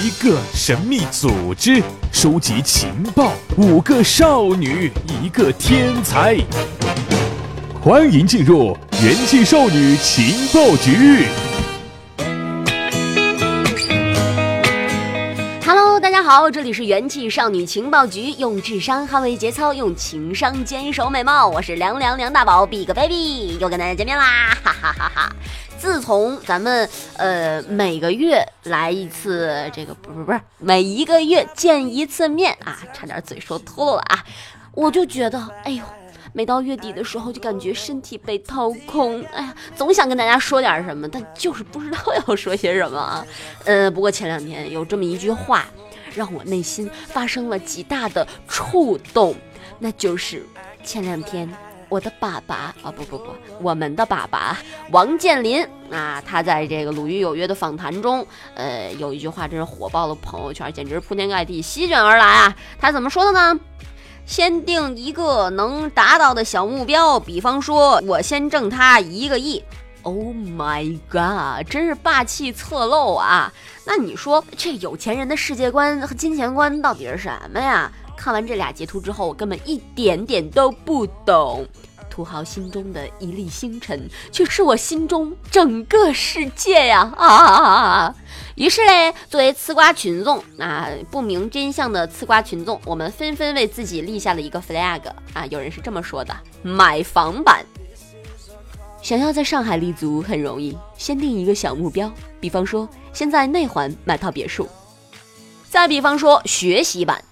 一个神秘组织，收集情报；五个少女，一个天才。欢迎进入元气少女情报局。Hello，大家好，这里是元气少女情报局，用智商捍卫节操，用情商坚守美貌。我是凉凉梁大宝，Big Baby，又跟大家见面啦，哈哈哈哈！从咱们呃每个月来一次，这个不是不是每一个月见一次面啊，差点嘴说秃了啊，我就觉得，哎呦，每到月底的时候就感觉身体被掏空，哎呀，总想跟大家说点什么，但就是不知道要说些什么啊。呃，不过前两天有这么一句话，让我内心发生了极大的触动，那就是前两天。我的爸爸啊，不不不，我们的爸爸王健林啊，他在这个《鲁豫有约》的访谈中，呃，有一句话真是火爆了朋友圈，简直铺天盖地，席卷而来啊！他怎么说的呢？先定一个能达到的小目标，比方说，我先挣他一个亿。Oh my god，真是霸气侧漏啊！那你说这有钱人的世界观和金钱观到底是什么呀？看完这俩截图之后，我根本一点点都不懂。土豪心中的一粒星辰，却是我心中整个世界呀！啊啊啊,啊！于是嘞，作为吃瓜群众啊，不明真相的吃瓜群众，我们纷纷为自己立下了一个 flag 啊！有人是这么说的：买房版。想要在上海立足很容易，先定一个小目标，比方说先在内环买套别墅。再比方说学习版。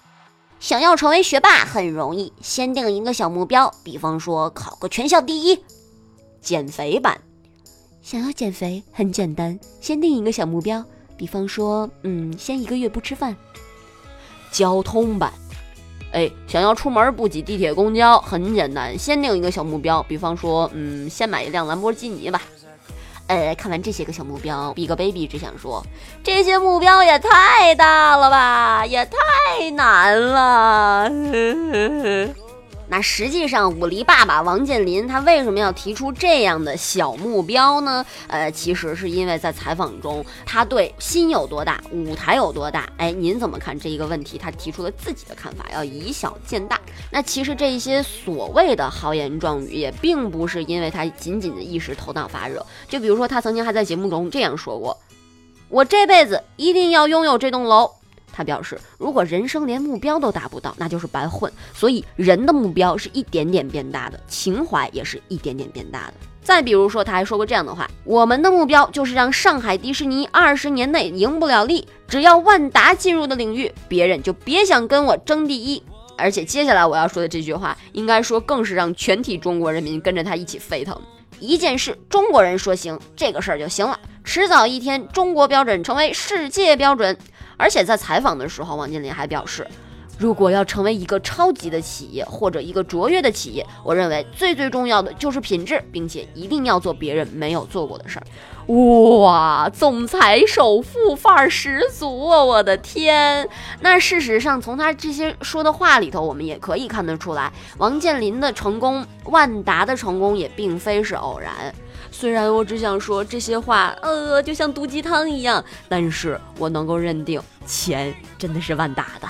想要成为学霸很容易，先定一个小目标，比方说考个全校第一。减肥版，想要减肥很简单，先定一个小目标，比方说，嗯，先一个月不吃饭。交通版，哎，想要出门不挤地铁公交很简单，先定一个小目标，比方说，嗯，先买一辆兰博基尼吧。呃，看完这些个小目标，Big Baby 只想说，这些目标也太大了吧，也太难了。那实际上，武力爸爸王健林他为什么要提出这样的小目标呢？呃，其实是因为在采访中，他对心有多大，舞台有多大。哎，您怎么看这一个问题？他提出了自己的看法，要以小见大。那其实这些所谓的豪言壮语，也并不是因为他仅仅的一时头脑发热。就比如说，他曾经还在节目中这样说过：“我这辈子一定要拥有这栋楼。”他表示，如果人生连目标都达不到，那就是白混。所以，人的目标是一点点变大的，情怀也是一点点变大的。再比如说，他还说过这样的话：“我们的目标就是让上海迪士尼二十年内赢不了利，只要万达进入的领域，别人就别想跟我争第一。”而且，接下来我要说的这句话，应该说更是让全体中国人民跟着他一起沸腾。一件事，中国人说行，这个事儿就行了，迟早一天，中国标准成为世界标准。而且在采访的时候，王健林还表示，如果要成为一个超级的企业或者一个卓越的企业，我认为最最重要的就是品质，并且一定要做别人没有做过的事儿。哇，总裁首富范儿十足啊！我的天，那事实上从他这些说的话里头，我们也可以看得出来，王健林的成功，万达的成功也并非是偶然。虽然我只想说这些话，呃，就像毒鸡汤一样，但是我能够认定，钱真的是万达的。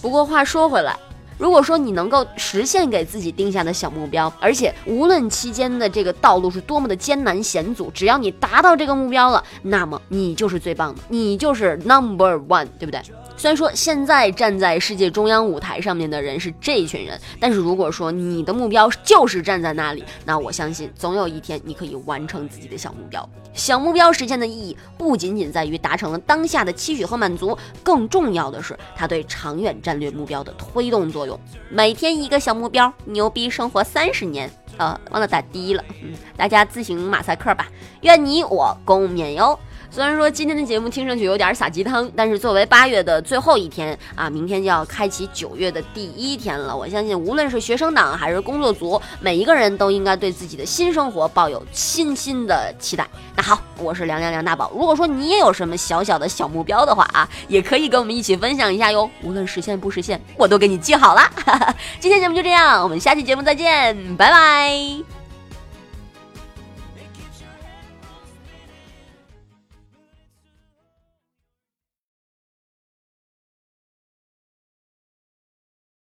不过话说回来，如果说你能够实现给自己定下的小目标，而且无论期间的这个道路是多么的艰难险阻，只要你达到这个目标了，那么你就是最棒的，你就是 number one，对不对？虽然说现在站在世界中央舞台上面的人是这一群人，但是如果说你的目标就是站在那里，那我相信总有一天你可以完成自己的小目标。小目标实现的意义不仅仅在于达成了当下的期许和满足，更重要的是它对长远战略目标的推动作用。每天一个小目标，牛逼生活三十年。呃，忘了打的了，嗯，大家自行马赛克吧。愿你我共勉哟。虽然说今天的节目听上去有点撒鸡汤，但是作为八月的最后一天啊，明天就要开启九月的第一天了。我相信，无论是学生党还是工作组，每一个人都应该对自己的新生活抱有新新的期待。那好，我是梁梁梁大宝。如果说你也有什么小小的小目标的话啊，也可以跟我们一起分享一下哟。无论实现不实现，我都给你记好了。今天节目就这样，我们下期节目再见，拜拜。